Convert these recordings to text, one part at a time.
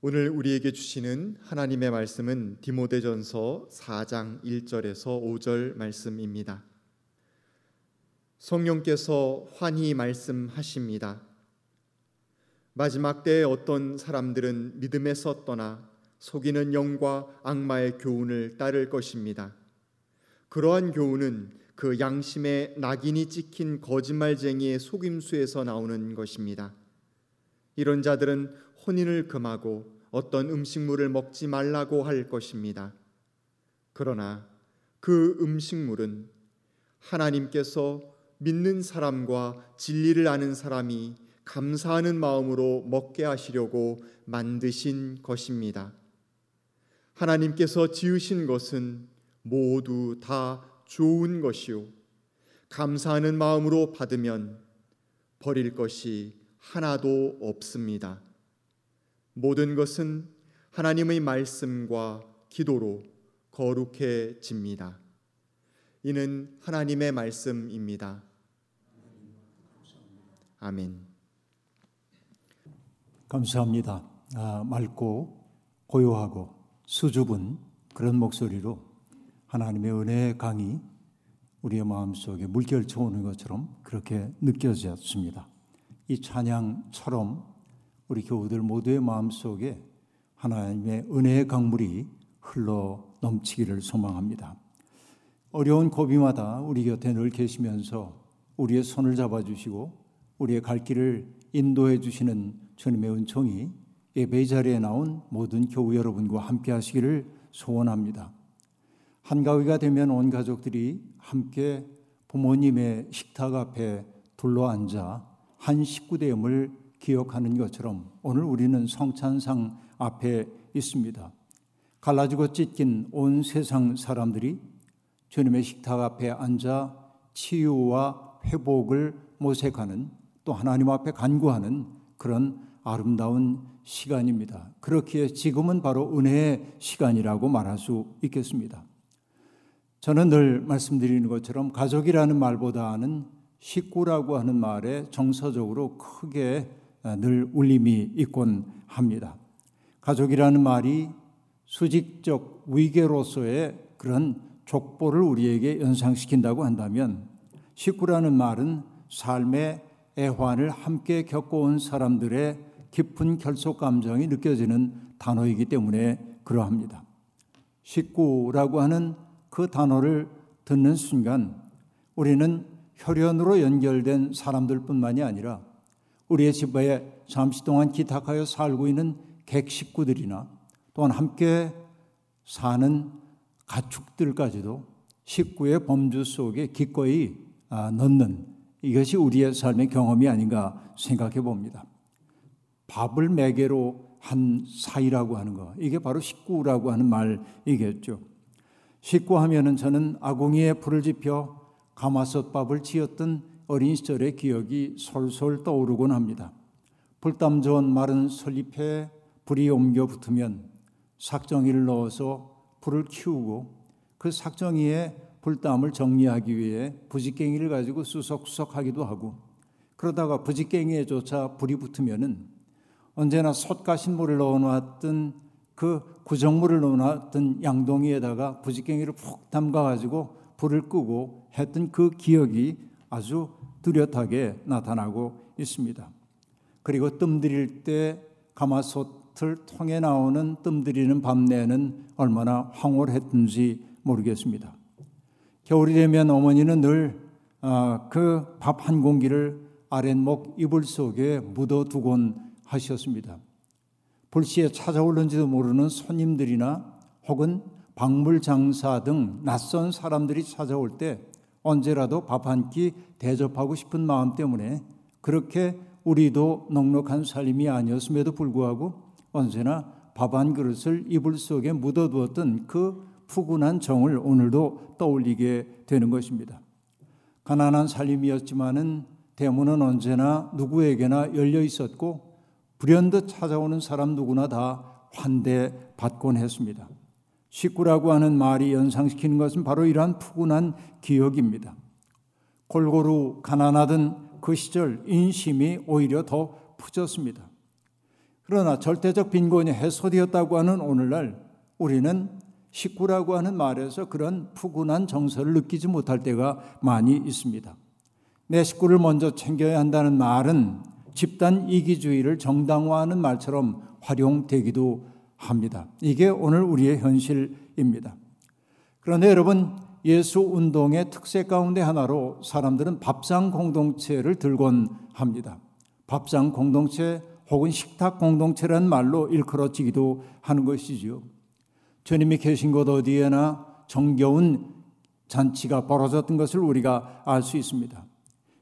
오늘 우리에게 주시는 하나님의 말씀은 디모데전서 4장 1절에서 5절 말씀입니다. 성령께서 환히 말씀하십니다. 마지막 때에 어떤 사람들은 믿음에서 떠나 속이는 영과 악마의 교훈을 따를 것입니다. 그러한 교훈은 그 양심에 낙인이 찍힌 거짓말쟁이의 속임수에서 나오는 것입니다. 이런 자들은 혼인을 금하고 어떤 음식물을 먹지 말라고 할 것입니다. 그러나 그 음식물은 하나님께서 믿는 사람과 진리를 아는 사람이 감사하는 마음으로 먹게 하시려고 만드신 것입니다. 하나님께서 지으신 것은 모두 다 좋은 것이요. 감사하는 마음으로 받으면 버릴 것이 하나도 없습니다. 모든 것은 하나님의 말씀과 기도로 거룩해집니다. 이는 하나님의 말씀입니다. 아멘. 감사합니다. 아, 맑고 고요하고 수줍은 그런 목소리로 하나님의 은혜의 강이 우리의 마음속에 물결쳐 오는 것처럼 그렇게 느껴졌습니다. 이 찬양처럼 우리 교우들 모두의 마음속에 하나님의 은혜의 강물이 흘러 넘치기를 소망합니다. 어려운 고비마다 우리 곁에 늘 계시면서 우리의 손을 잡아주시고 우리의 갈 길을 인도해 주시는 주님의 은총이 예배 자리에 나온 모든 교우 여러분과 함께 하시기를 소원합니다. 한가위가 되면 온 가족들이 함께 부모님의 식탁 앞에 둘러 앉아 한 식구됨을 기억하는 것처럼 오늘 우리는 성찬상 앞에 있습니다. 갈라지고 찢긴 온 세상 사람들이 주님의 식탁 앞에 앉아 치유와 회복을 모색하는 또 하나님 앞에 간구하는 그런 아름다운 시간입니다. 그렇기에 지금은 바로 은혜의 시간이라고 말할 수 있겠습니다. 저는 늘 말씀드리는 것처럼 가족이라는 말보다는 식구라고 하는 말에 정서적으로 크게 늘 울림이 있곤 합니다. 가족이라는 말이 수직적 위계로서의 그런 족보를 우리에게 연상시킨다고 한다면 식구라는 말은 삶의 애환을 함께 겪어온 사람들의 깊은 결속 감정이 느껴지는 단어이기 때문에 그러합니다. 식구라고 하는 그 단어를 듣는 순간 우리는 혈연으로 연결된 사람들뿐만이 아니라 우리의 집에 잠시 동안 기탁하여 살고 있는 객 식구들이나 또한 함께 사는 가축들까지도 식구의 범주 속에 기꺼이 아, 넣는 이것이 우리의 삶의 경험이 아닌가 생각해 봅니다. 밥을 매개로 한 사이라고 하는 거 이게 바로 식구라고 하는 말이겠죠. 식구 하면은 저는 아궁이에 불을 지펴 가마솥밥을 지었던 어린 시절의 기억이 솔솔 떠오르곤 합니다. 불담 좋은 마른 설잎에 불이 옮겨 붙으면 삭정이를 넣어서 불을 키우고 그 삭정이에 불담을 정리하기 위해 부지깽이를 가지고 수석수석 하기도 하고 그러다가 부지깽이에조차 불이 붙으면은 언제나 솥가신물을 넣어놨던 그 구정물을 넣어놨던 양동이에다가 부지깽이를 푹 담가가지고 불을 끄고 했던 그 기억이 아주 뚜렷하게 나타나고 있습니다. 그리고 뜸들일 때 가마솥을 통해 나오는 뜸들이는 밤내는 얼마나 황홀했든지 모르겠습니다. 겨울이 되면 어머니는 늘 그 밥한 아, 공기를 아랫목 이불 속에 묻어두곤 하셨습니다. 불시에 찾아올는지도 모르는 손님들이나 혹은 박물 장사 등 낯선 사람들이 찾아올 때 언제라도 밥 한 끼 대접하고 싶은 마음 때문에 그렇게 우리도 넉넉한 살림이 아니었음에도 불구하고 언제나 밥 한 그릇을 이불 속에 묻어두었던 그 푸근한 정을 오늘도 떠올리게 되는 것입니다. 가난한 살림이었지만은 대문은 언제나 누구에게나 열려 있었고 불현듯 찾아오는 사람 누구나 다 환대 받곤 했습니다. 식구라고 하는 말이 연상시키는 것은 바로 이러한 푸근한 기억입니다. 골고루 가난하던 그 시절 인심이 오히려 더 푸졌습니다. 그러나 절대적 빈곤이 해소되었다고 하는 오늘날 우리는 식구라고 하는 말에서 그런 푸근한 정서를 느끼지 못할 때가 많이 있습니다. 내 식구를 먼저 챙겨야 한다는 말은 집단 이기주의를 정당화하는 말처럼 활용되기도 합니다. 이게 오늘 우리의 현실입니다. 그런데 여러분, 예수 운동의 특색 가운데 하나로 사람들은 밥상 공동체를 들곤 합니다. 밥상 공동체 혹은 식탁 공동체라는 말로 일컬어지기도 하는 것이지요. 주님이 계신 곳 어디에나 정겨운 잔치가 벌어졌던 것을 우리가 알 수 있습니다.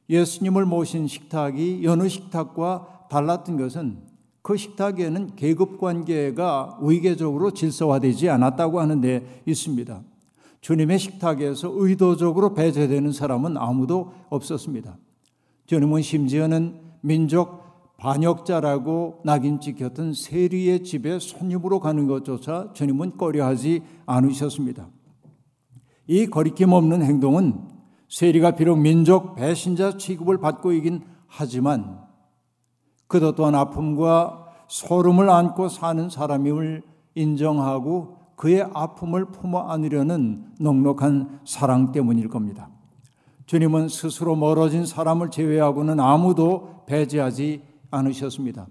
예수님을 모신 식탁이 여느 식탁과 달랐던 것은 그 식탁에는 계급 관계가 의계적으로 질서화되지 않았다고 하는 데 있습니다. 주님의 식탁에서 의도적으로 배제되는 사람은 아무도 없었습니다. 주님은 심지어는 민족 반역자라고 낙인 찍혔던 세리의 집에 손님으로 가는 것조차 주님은 꺼려하지 않으셨습니다. 이 거리낌 없는 행동은 세리가 비록 민족 배신자 취급을 받고 있긴 하지만 그도 또한 아픔과 소름을 안고 사는 사람임을 인정하고 그의 아픔을 품어 안으려는 넉넉한 사랑 때문일 겁니다. 주님은 스스로 멀어진 사람을 제외하고는 아무도 배제하지 않으셨습니다.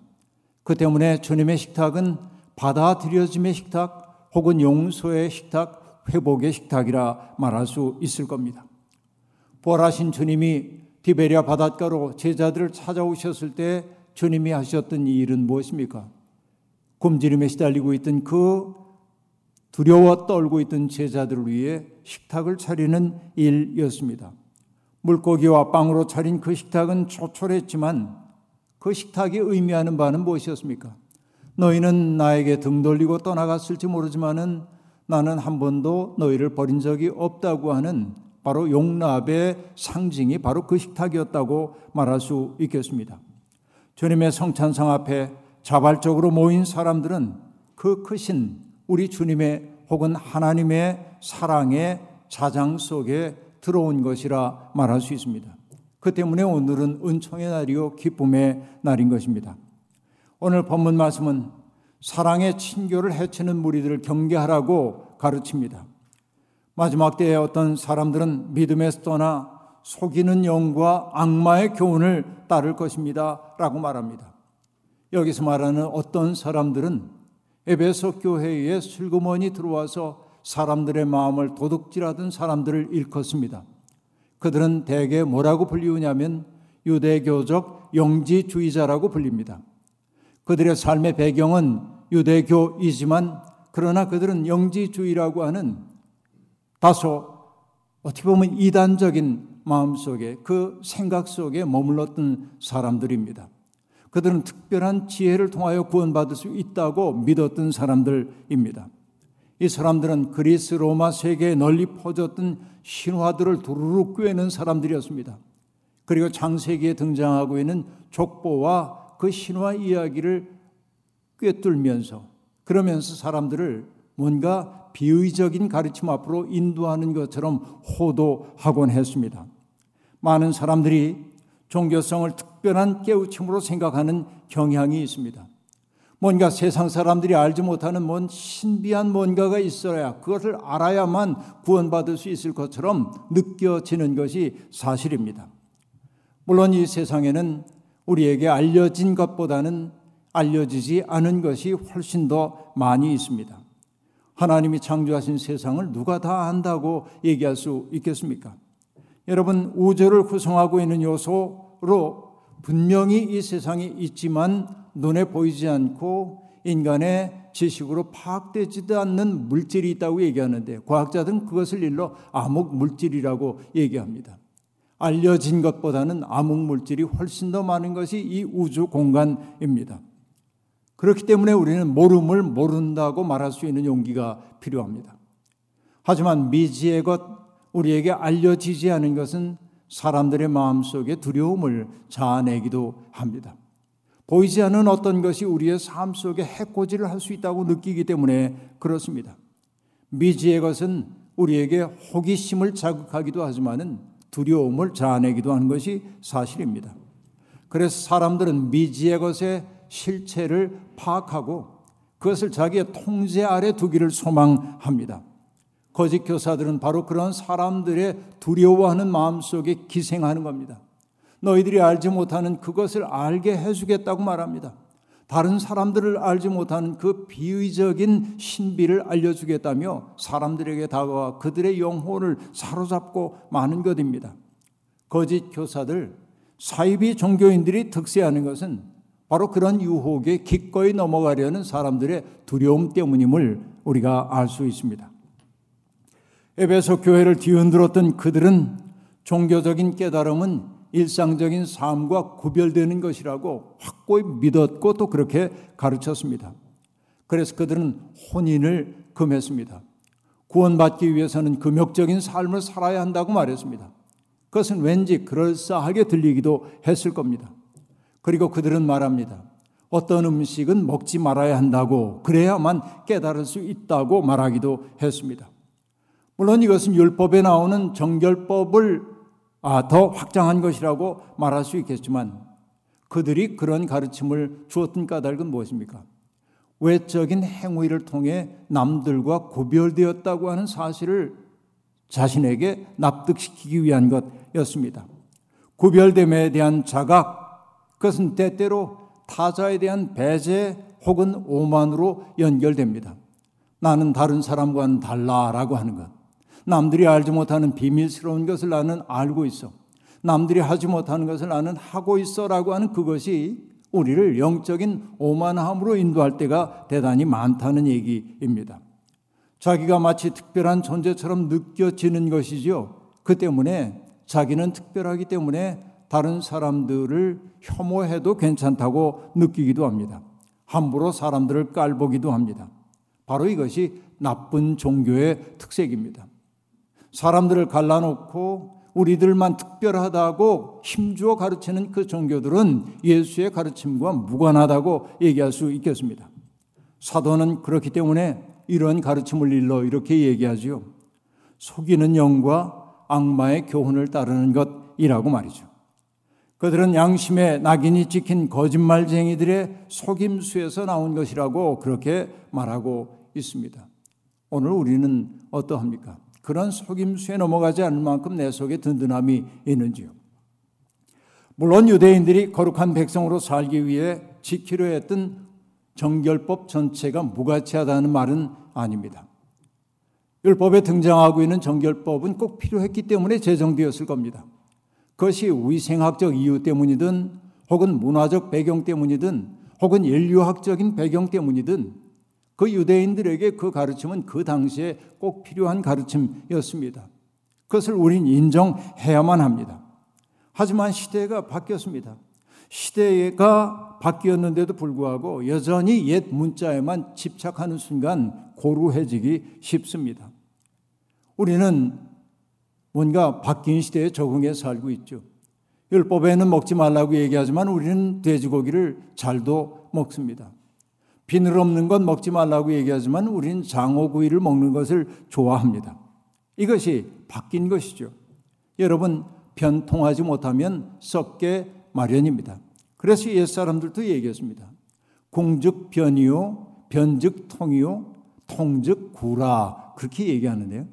그 때문에 주님의 식탁은 받아들여짐의 식탁 혹은 용서의 식탁, 회복의 식탁이라 말할 수 있을 겁니다. 부활하신 주님이 디베리아 바닷가로 제자들을 찾아오셨을 때 주님이 하셨던 이 일은 무엇입니까? 굶주림에 시달리고 있던 그 두려워 떨고 있던 제자들을 위해 식탁을 차리는 일이었습니다. 물고기와 빵으로 차린 그 식탁은 초촐했지만 그 식탁이 의미하는 바는 무엇이었습니까? 너희는 나에게 등 돌리고 떠나갔을지 모르지만은 나는 한 번도 너희를 버린 적이 없다고 하는 바로 용납의 상징이 바로 그 식탁이었다고 말할 수 있겠습니다. 주님의 성찬상 앞에 자발적으로 모인 사람들은 그 크신 우리 주님의 혹은 하나님의 사랑의 자장 속에 들어온 것이라 말할 수 있습니다. 그 때문에 오늘은 은총의 날이요 기쁨의 날인 것입니다. 오늘 본문 말씀은 사랑의 친교를 해치는 무리들을 경계하라고 가르칩니다. 마지막 때에 어떤 사람들은 믿음에서 떠나 속이는 영과 악마의 교훈을 따를 것입니다. 라고 말합니다. 여기서 말하는 어떤 사람들은 에베소 교회에 슬그머니 들어와서 사람들의 마음을 도둑질하던 사람들을 일컫습니다. 그들은 대개 뭐라고 불리우냐면 유대교적 영지주의자라고 불립니다. 그들의 삶의 배경은 유대교이지만 그러나 그들은 영지주의라고 하는 다소 어떻게 보면 이단적인 마음 속에 그 생각 속에 머물렀던 사람들입니다. 그들은 특별한 지혜를 통하여 구원받을 수 있다고 믿었던 사람들입니다. 이 사람들은 그리스 로마 세계에 널리 퍼졌던 신화들을 두루룩 꿰는 사람들이었습니다. 그리고 창세기에 등장하고 있는 족보와 그 신화 이야기를 꿰뚫면서 그러면서 사람들을 뭔가 비의적인 가르침 앞으로 인도하는 것처럼 호도하곤 했습니다. 많은 사람들이 종교성을 특별한 깨우침으로 생각하는 경향이 있습니다. 뭔가 세상 사람들이 알지 못하는 뭔 신비한 뭔가가 있어야 그것을 알아야만 구원받을 수 있을 것처럼 느껴지는 것이 사실입니다. 물론 이 세상에는 우리에게 알려진 것보다는 알려지지 않은 것이 훨씬 더 많이 있습니다. 하나님이 창조하신 세상을 누가 다 안다고 얘기할 수 있겠습니까? 여러분 우주를 구성하고 있는 요소로 분명히 이 세상에 있지만 눈에 보이지 않고 인간의 지식으로 파악되지도 않는 물질이 있다고 얘기하는데 과학자들은 그것을 일러 암흑 물질이라고 얘기합니다. 알려진 것보다는 암흑 물질이 훨씬 더 많은 것이 이 우주 공간입니다. 그렇기 때문에 우리는 모름을 모른다고 말할 수 있는 용기가 필요합니다. 하지만 미지의 것, 우리에게 알려지지 않은 것은 사람들의 마음속에 두려움을 자아내기도 합니다. 보이지 않는 어떤 것이 우리의 삶 속에 해코지를 할 수 있다고 느끼기 때문에 그렇습니다. 미지의 것은 우리에게 호기심을 자극하기도 하지만은 두려움을 자아내기도 하는 것이 사실입니다. 그래서 사람들은 미지의 것에 실체를 파악하고 그것을 자기의 통제 아래 두기를 소망합니다. 거짓 교사들은 바로 그런 사람들의 두려워하는 마음 속에 기생하는 겁니다. 너희들이 알지 못하는 그것을 알게 해주겠다고 말합니다. 다른 사람들을 알지 못하는 그 비의적인 신비를 알려주겠다며 사람들에게 다가와 그들의 영혼을 사로잡고 마는 것입니다. 거짓 교사들, 사이비 종교인들이 득세하는 것은 바로 그런 유혹에 기꺼이 넘어가려는 사람들의 두려움 때문임을 우리가 알 수 있습니다. 에베소 교회를 뒤흔들었던 그들은 종교적인 깨달음은 일상적인 삶과 구별되는 것이라고 확고히 믿었고 또 그렇게 가르쳤습니다. 그래서 그들은 혼인을 금했습니다. 구원받기 위해서는 금욕적인 삶을 살아야 한다고 말했습니다. 그것은 왠지 그럴싸하게 들리기도 했을 겁니다. 그리고 그들은 말합니다. 어떤 음식은 먹지 말아야 한다고 그래야만 깨달을 수 있다고 말하기도 했습니다. 물론 이것은 율법에 나오는 정결법을 아, 더 확장한 것이라고 말할 수 있겠지만 그들이 그런 가르침을 주었던 까닭은 무엇입니까? 외적인 행위를 통해 남들과 구별되었다고 하는 사실을 자신에게 납득시키기 위한 것이었습니다. 구별됨에 대한 자각, 그것은 때때로 타자에 대한 배제 혹은 오만으로 연결됩니다. 나는 다른 사람과는 달라라고 하는 것. 남들이 알지 못하는 비밀스러운 것을 나는 알고 있어. 남들이 하지 못하는 것을 나는 하고 있어라고 하는 그것이 우리를 영적인 오만함으로 인도할 때가 대단히 많다는 얘기입니다. 자기가 마치 특별한 존재처럼 느껴지는 것이지요. 그 때문에 자기는 특별하기 때문에 다른 사람들을 혐오해도 괜찮다고 느끼기도 합니다. 함부로 사람들을 깔보기도 합니다. 바로 이것이 나쁜 종교의 특색입니다. 사람들을 갈라놓고 우리들만 특별하다고 힘주어 가르치는 그 종교들은 예수의 가르침과 무관하다고 얘기할 수 있겠습니다. 사도는 그렇기 때문에 이런 가르침을 일러 이렇게 얘기하지요. 속이는 영과 악마의 교훈을 따르는 것이라고 말이죠. 그들은 양심의 낙인이 찍힌 거짓말쟁이들의 속임수에서 나온 것이라고 그렇게 말하고 있습니다. 오늘 우리는 어떠합니까? 그런 속임수에 넘어가지 않을 만큼 내 속에 든든함이 있는지요. 물론 유대인들이 거룩한 백성으로 살기 위해 지키려 했던 정결법 전체가 무가치하다는 말은 아닙니다. 율법에 등장하고 있는 정결법은 꼭 필요했기 때문에 제정되었을 겁니다. 그것이 위생학적 이유 때문이든 혹은 문화적 배경 때문이든 혹은 인류학적인 배경 때문이든 그 유대인들에게 그 가르침은 그 당시에 꼭 필요한 가르침이었습니다. 그것을 우린 인정해야만 합니다. 하지만 시대가 바뀌었습니다. 시대가 바뀌었는데도 불구하고 여전히 옛 문자에만 집착하는 순간 고루해지기 쉽습니다. 우리는 뭔가 바뀐 시대에 적응해 살고 있죠. 율법에는 먹지 말라고 얘기하지만 우리는 돼지고기를 잘도 먹습니다. 비늘 없는 건 먹지 말라고 얘기하지만 우리는 장어구이를 먹는 것을 좋아합니다. 이것이 바뀐 것이죠. 여러분, 변통하지 못하면 썩게 마련입니다. 그래서 옛 사람들도 얘기했습니다. 공즉 변이요, 변즉 통이요, 통즉 구라. 그렇게 얘기하는데요.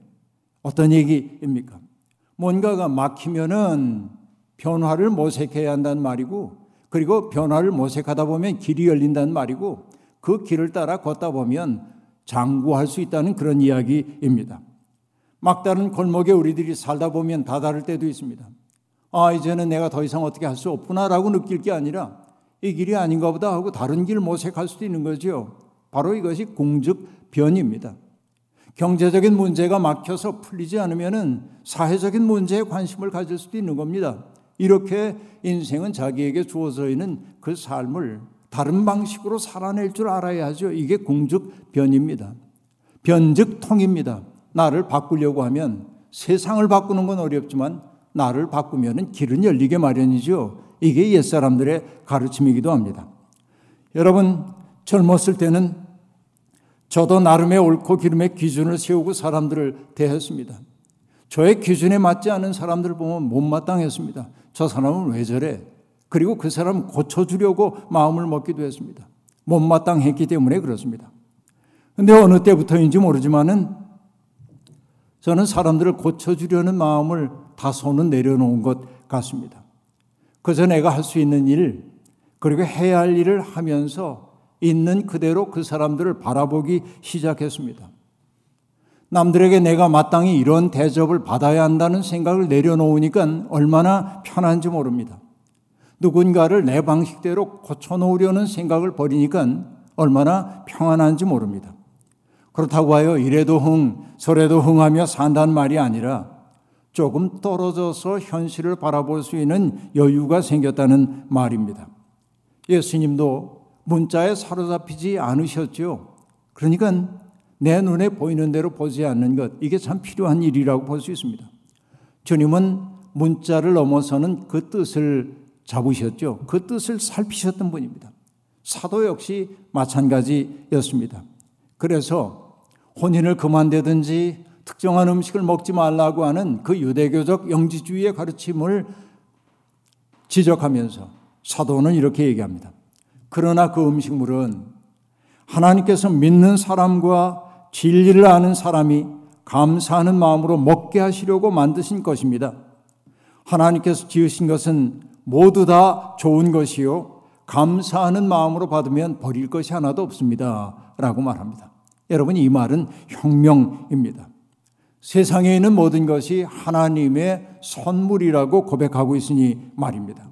어떤 얘기입니까? 뭔가가 막히면은 변화를 모색해야 한다는 말이고, 그리고 변화를 모색하다 보면 길이 열린다는 말이고, 그 길을 따라 걷다 보면 장구할 수 있다는 그런 이야기입니다. 막다른 골목에 우리들이 살다 보면 다다를 때도 있습니다. 아, 이제는 내가 더 이상 어떻게 할 수 없구나라고 느낄 게 아니라 이 길이 아닌가 보다 하고 다른 길 모색할 수도 있는 거죠. 바로 이것이 공즉변입니다. 경제적인 문제가 막혀서 풀리지 않으면 사회적인 문제에 관심을 가질 수도 있는 겁니다. 이렇게 인생은 자기에게 주어져 있는 그 삶을 다른 방식으로 살아낼 줄 알아야 하죠. 이게 공즉 변입니다. 변즉 통입니다. 나를 바꾸려고 하면 세상을 바꾸는 건 어렵지만 나를 바꾸면 길은 열리게 마련이죠. 이게 옛사람들의 가르침이기도 합니다. 여러분, 젊었을 때는 저도 나름의 옳고 기름의 기준을 세우고 사람들을 대했습니다. 저의 기준에 맞지 않은 사람들을 보면 못마땅했습니다. 저 사람은 왜 저래? 그리고 그 사람 고쳐주려고 마음을 먹기도 했습니다. 못마땅했기 때문에 그렇습니다. 근데 어느 때부터인지 모르지만은 저는 사람들을 고쳐주려는 마음을 다소는 내려놓은 것 같습니다. 그저 내가 할 수 있는 일, 그리고 해야 할 일을 하면서 있는 그대로 그 사람들을 바라보기 시작했습니다. 남들에게 내가 마땅히 이런 대접을 받아야 한다는 생각을 내려놓으니까 얼마나 편한지 모릅니다. 누군가를 내 방식대로 고쳐놓으려는 생각을 버리니까 얼마나 평안한지 모릅니다. 그렇다고 하여 이래도 흥, 저래도 흥하며 산다는 말이 아니라 조금 떨어져서 현실을 바라볼 수 있는 여유가 생겼다는 말입니다. 예수님도 문자에 사로잡히지 않으셨죠. 그러니까 내 눈에 보이는 대로 보지 않는 것, 이게 참 필요한 일이라고 볼 수 있습니다. 주님은 문자를 넘어서는 그 뜻을 잡으셨죠. 그 뜻을 살피셨던 분입니다. 사도 역시 마찬가지였습니다. 그래서 혼인을 그만대든지 특정한 음식을 먹지 말라고 하는 그 유대교적 영지주의의 가르침을 지적하면서 사도는 이렇게 얘기합니다. 그러나 그 음식물은 하나님께서 믿는 사람과 진리를 아는 사람이 감사하는 마음으로 먹게 하시려고 만드신 것입니다. 하나님께서 지으신 것은 모두 다 좋은 것이요. 감사하는 마음으로 받으면 버릴 것이 하나도 없습니다. 라고 말합니다. 여러분, 이 말은 혁명입니다. 세상에 있는 모든 것이 하나님의 선물이라고 고백하고 있으니 말입니다.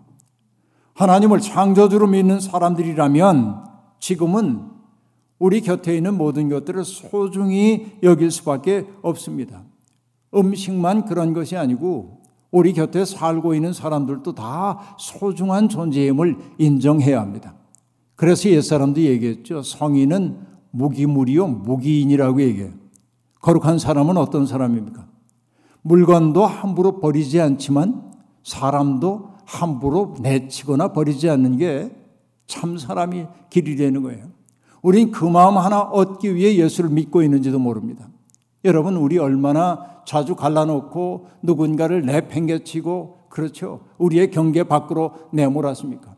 하나님을 창조주로 믿는 사람들이라면 지금은 우리 곁에 있는 모든 것들을 소중히 여길 수밖에 없습니다. 음식만 그런 것이 아니고 우리 곁에 살고 있는 사람들도 다 소중한 존재임을 인정해야 합니다. 그래서 옛사람도 얘기했죠. 성인은 무기물이요, 무기인이라고 얘기해요. 거룩한 사람은 어떤 사람입니까? 물건도 함부로 버리지 않지만 사람도 함부로 내치거나 버리지 않는 게 참 사람이 길이 되는 거예요. 우린 그 마음 하나 얻기 위해 예수를 믿고 있는지도 모릅니다. 여러분, 우리 얼마나 자주 갈라놓고 누군가를 내팽개치고 그렇죠. 우리의 경계 밖으로 내몰았습니까?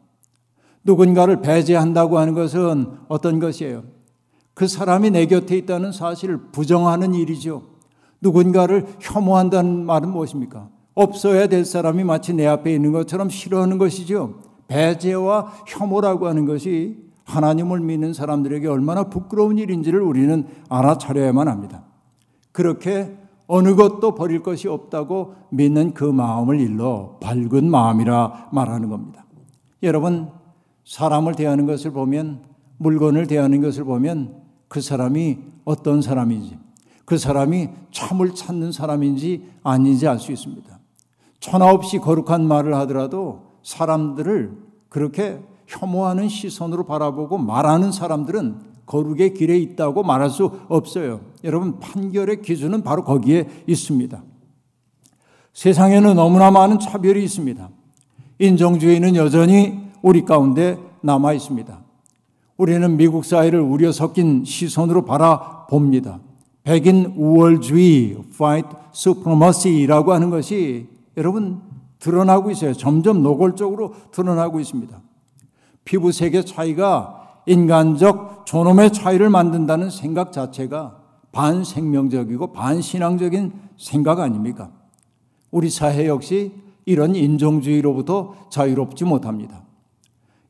누군가를 배제한다고 하는 것은 어떤 것이에요? 그 사람이 내 곁에 있다는 사실을 부정하는 일이죠. 누군가를 혐오한다는 말은 무엇입니까? 없어야 될 사람이 마치 내 앞에 있는 것처럼 싫어하는 것이죠. 배제와 혐오라고 하는 것이 하나님을 믿는 사람들에게 얼마나 부끄러운 일인지를 우리는 알아차려야만 합니다. 그렇게 어느 것도 버릴 것이 없다고 믿는 그 마음을 일러 밝은 마음이라 말하는 겁니다. 여러분, 사람을 대하는 것을 보면, 물건을 대하는 것을 보면 그 사람이 어떤 사람인지, 그 사람이 참을 찾는 사람인지 아닌지 알 수 있습니다. 천하 없이 거룩한 말을 하더라도 사람들을 그렇게 혐오하는 시선으로 바라보고 말하는 사람들은 거룩의 길에 있다고 말할 수 없어요. 여러분, 판결의 기준은 바로 거기에 있습니다. 세상에는 너무나 많은 차별이 있습니다. 인종주의는 여전히 우리 가운데 남아 있습니다. 우리는 미국 사회를 우려 섞인 시선으로 바라봅니다. 백인 우월주의, white supremacy라고 하는 것이 여러분 드러나고 있어요. 점점 노골적으로 드러나고 있습니다. 피부색의 차이가 인간적 존엄의 차이를 만든다는 생각 자체가 반생명적이고 반신앙적인 생각 아닙니까? 우리 사회 역시 이런 인종주의로부터 자유롭지 못합니다.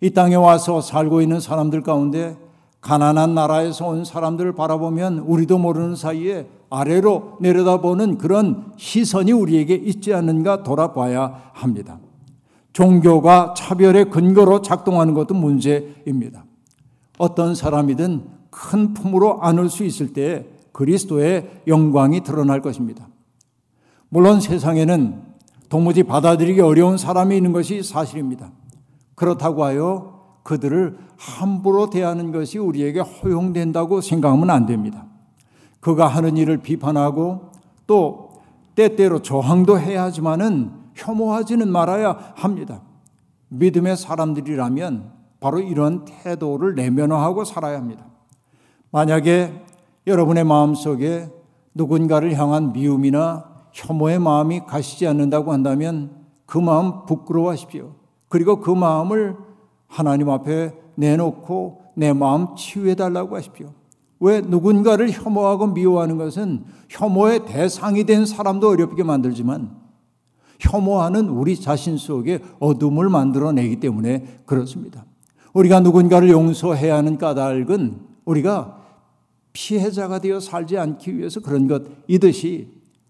이 땅에 와서 살고 있는 사람들 가운데 가난한 나라에서 온 사람들을 바라보면 우리도 모르는 사이에 아래로 내려다보는 그런 시선이 우리에게 있지 않는가 돌아봐야 합니다. 종교가 차별의 근거로 작동하는 것도 문제입니다. 어떤 사람이든 큰 품으로 안을 수 있을 때 그리스도의 영광이 드러날 것입니다. 물론 세상에는 도무지 받아들이기 어려운 사람이 있는 것이 사실입니다. 그렇다고 하여 그들을 함부로 대하는 것이 우리에게 허용된다고 생각하면 안 됩니다. 그가 하는 일을 비판하고 또 때때로 저항도 해야 하지만은 혐오하지는 말아야 합니다. 믿음의 사람들이라면 바로 이런 태도를 내면화하고 살아야 합니다. 만약에 여러분의 마음 속에 누군가를 향한 미움이나 혐오의 마음이 가시지 않는다고 한다면 그 마음 부끄러워하십시오. 그리고 그 마음을 하나님 앞에 내놓고 내 마음 치유해 달라고 하십시오. 왜 누군가를 혐오하고 미워하는 것은 혐오의 대상이 된 사람도 어렵게 만들지만 혐오하는 우리 자신 속에 어둠을 만들어내기 때문에 그렇습니다. 우리가 누군가를 용서해야 하는 까닭은 우리가 피해자가 되어 살지 않기 위해서 그런 것이듯이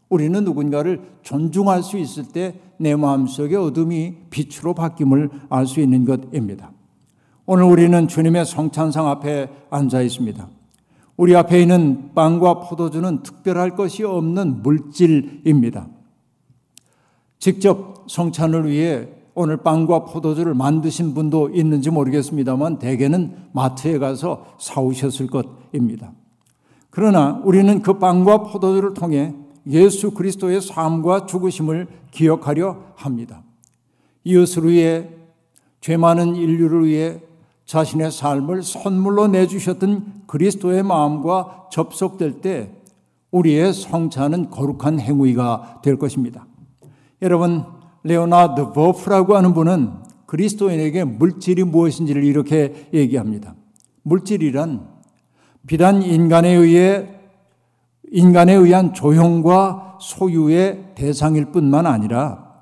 우리는 누군가를 존중할 수 있을 때 내 마음속에 어둠이 빛으로 바뀜을 알 수 있는 것입니다. 오늘 우리는 주님의 성찬상 앞에 앉아 있습니다. 우리 앞에 있는 빵과 포도주는 특별할 것이 없는 물질입니다. 직접 성찬을 위해 오늘 빵과 포도주를 만드신 분도 있는지 모르겠습니다만 대개는 마트에 가서 사오셨을 것입니다. 그러나 우리는 그 빵과 포도주를 통해 예수 그리스도의 삶과 죽으심을 기억하려 합니다. 이웃을 위해 죄 많은 인류를 위해 자신의 삶을 선물로 내주셨던 그리스도의 마음과 접속될 때 우리의 성찬은 거룩한 행위가 될 것입니다. 여러분 레오나드 버프라고 하는 분은 그리스도인에게 물질이 무엇인지를 이렇게 얘기합니다. 물질이란 비단 인간에 의해 인간에 의한 조형과 소유의 대상일 뿐만 아니라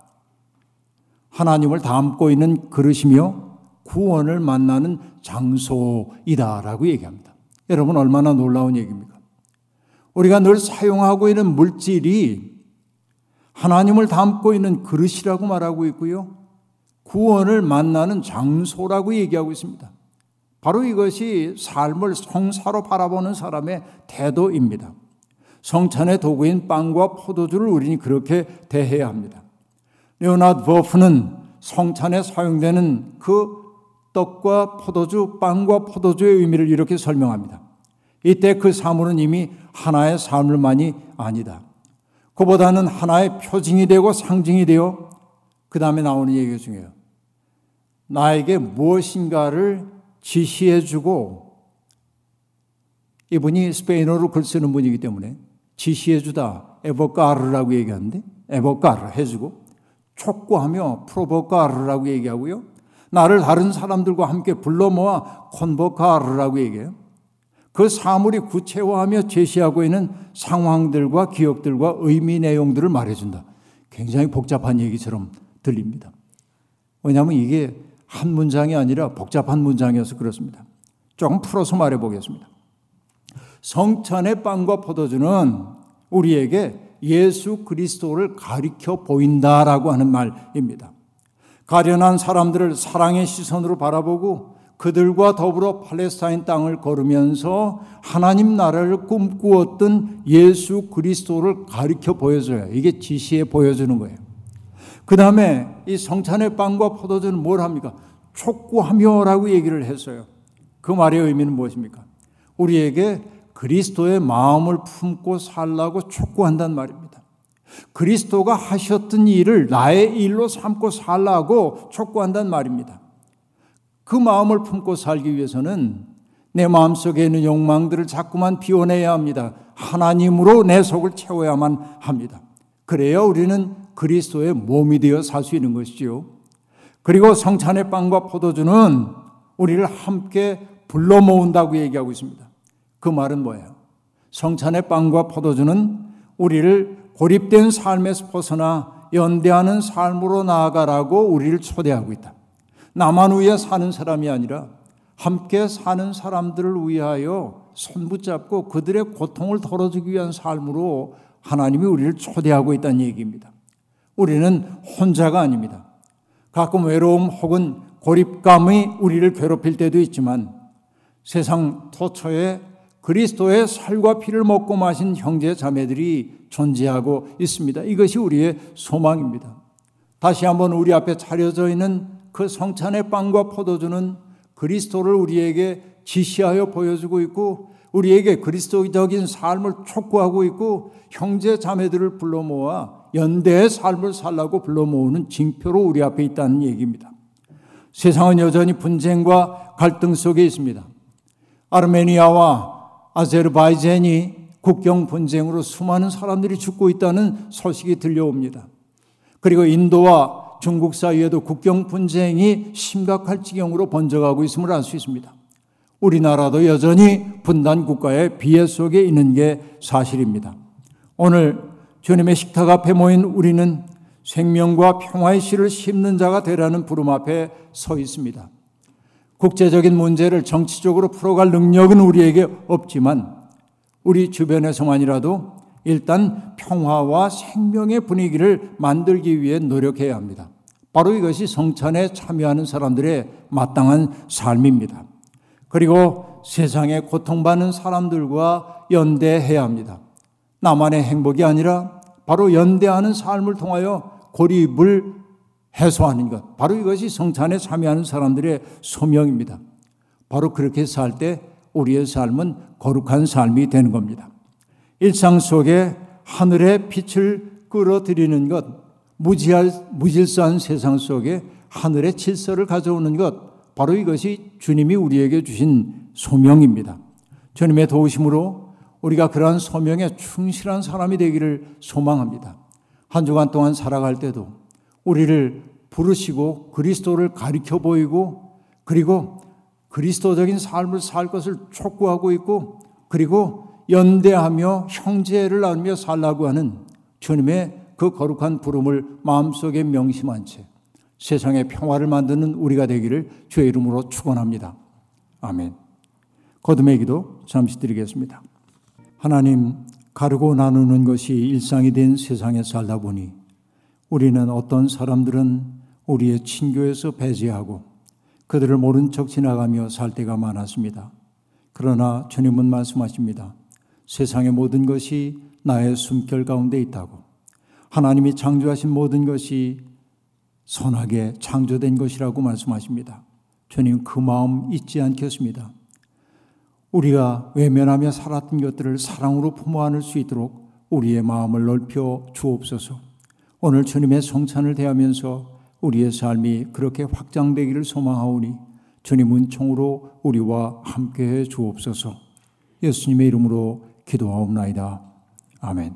하나님을 담고 있는 그릇이며 구원을 만나는 장소이다라고 얘기합니다. 여러분 얼마나 놀라운 얘기입니까? 우리가 늘 사용하고 있는 물질이 하나님을 담고 있는 그릇이라고 말하고 있고요. 구원을 만나는 장소라고 얘기하고 있습니다. 바로 이것이 삶을 성사로 바라보는 사람의 태도입니다. 성찬의 도구인 빵과 포도주를 우리는 그렇게 대해야 합니다. 레오나드 버프는 성찬에 사용되는 그 떡과 포도주, 빵과 포도주의 의미를 이렇게 설명합니다. 이때 그 사물은 이미 하나의 사물만이 아니다. 그보다는 하나의 표징이 되고 상징이 되어 그 다음에 나오는 얘기가 중요해요. 나에게 무엇인가를 지시해 주고 이분이 스페인어로 글 쓰는 분이기 때문에 지시해 주다 에버카르라고 얘기하는데 에버카르 해주고 촉구하며 프로버카르라고 얘기하고요. 나를 다른 사람들과 함께 불러 모아 콘버카르라고 얘기해요. 그 사물이 구체화하며 제시하고 있는 상황들과 기억들과 의미 내용들을 말해준다. 굉장히 복잡한 얘기처럼 들립니다. 왜냐하면 이게 한 문장이 아니라 복잡한 문장이어서 그렇습니다. 조금 풀어서 말해 보겠습니다. 성찬의 빵과 포도주는 우리에게 예수 그리스도를 가리켜 보인다라고 하는 말입니다. 가련한 사람들을 사랑의 시선으로 바라보고 그들과 더불어 팔레스타인 땅을 걸으면서 하나님 나라를 꿈꾸었던 예수 그리스도를 가리켜 보여줘요. 이게 지시해 보여주는 거예요. 그 다음에 이 성찬의 빵과 포도주는 뭘 합니까? 촉구하며라고 얘기를 했어요. 그 말의 의미는 무엇입니까? 우리에게 그리스도의 마음을 품고 살라고 촉구한단 말입니다. 그리스도가 하셨던 일을 나의 일로 삼고 살라고 촉구한단 말입니다. 그 마음을 품고 살기 위해서는 내 마음속에 있는 욕망들을 자꾸만 비워내야 합니다. 하나님으로 내 속을 채워야만 합니다. 그래야 우리는 그리스도의 몸이 되어 살 수 있는 것이지요. 그리고 성찬의 빵과 포도주는 우리를 함께 불러 모은다고 얘기하고 있습니다. 그 말은 뭐예요? 성찬의 빵과 포도주는 우리를 고립된 삶에서 벗어나 연대하는 삶으로 나아가라고 우리를 초대하고 있다. 나만 위해 사는 사람이 아니라 함께 사는 사람들을 위하여 손붙잡고 그들의 고통을 덜어주기 위한 삶으로 하나님이 우리를 초대하고 있다는 얘기입니다. 우리는 혼자가 아닙니다. 가끔 외로움 혹은 고립감이 우리를 괴롭힐 때도 있지만 세상 토처에 그리스도의 살과 피를 먹고 마신 형제 자매들이 존재하고 있습니다. 이것이 우리의 소망입니다. 다시 한번 우리 앞에 차려져 있는 그 성찬의 빵과 포도주는 그리스도를 우리에게 지시하여 보여주고 있고 우리에게 그리스도적인 삶을 촉구하고 있고 형제 자매들을 불러 모아 연대의 삶을 살라고 불러 모으는 징표로 우리 앞에 있다는 얘기입니다. 세상은 여전히 분쟁과 갈등 속에 있습니다. 아르메니아와 아제르바이젠이 국경 분쟁으로 수많은 사람들이 죽고 있다는 소식이 들려옵니다. 그리고 인도와 중국 사이에도 국경 분쟁이 심각할 지경으로 번져가고 있음을 알 수 있습니다. 우리나라도 여전히 분단 국가의 비애 속에 있는 게 사실입니다. 오늘 주님의 식탁 앞에 모인 우리는 생명과 평화의 씨를 심는 자가 되라는 부름 앞에 서 있습니다. 국제적인 문제를 정치적으로 풀어갈 능력은 우리에게 없지만 우리 주변에서만이라도 일단 평화와 생명의 분위기를 만들기 위해 노력해야 합니다. 바로 이것이 성찬에 참여하는 사람들의 마땅한 삶입니다. 그리고 세상에 고통받는 사람들과 연대해야 합니다. 나만의 행복이 아니라 바로 연대하는 삶을 통하여 고립을 해소하는 것. 바로 이것이 성찬에 참여하는 사람들의 소명입니다. 바로 그렇게 살 때 우리의 삶은 거룩한 삶이 되는 겁니다. 일상 속에 하늘의 빛을 끌어들이는 것, 무지할, 무질서한 세상 속에 하늘의 질서를 가져오는 것, 바로 이것이 주님이 우리에게 주신 소명입니다. 주님의 도우심으로 우리가 그러한 소명에 충실한 사람이 되기를 소망합니다. 한 주간 동안 살아갈 때도 우리를 부르시고 그리스도를 가리켜 보이고 그리고 그리스도적인 삶을 살 것을 촉구하고 있고 그리고 연대하며 형제를 나누며 살라고 하는 주님의 그 거룩한 부름을 마음속에 명심한 채 세상의 평화를 만드는 우리가 되기를 주의 이름으로 축원합니다. 아멘. 거듭의 기도 잠시 드리겠습니다. 하나님 가르고 나누는 것이 일상이 된 세상에 살다 보니 우리는 어떤 사람들은 우리의 친교에서 배제하고 그들을 모른 척 지나가며 살 때가 많았습니다. 그러나 주님은 말씀하십니다. 세상의 모든 것이 나의 숨결 가운데 있다고. 하나님이 창조하신 모든 것이 선하게 창조된 것이라고 말씀하십니다. 주님 그 마음 잊지 않겠습니다. 우리가 외면하며 살았던 것들을 사랑으로 품어 안을 수 있도록 우리의 마음을 넓혀 주옵소서. 오늘 주님의 성찬을 대하면서 우리의 삶이 그렇게 확장되기를 소망하오니 주님 은총으로 우리와 함께해 주옵소서. 예수님의 이름으로 기도하옵나이다. 아멘.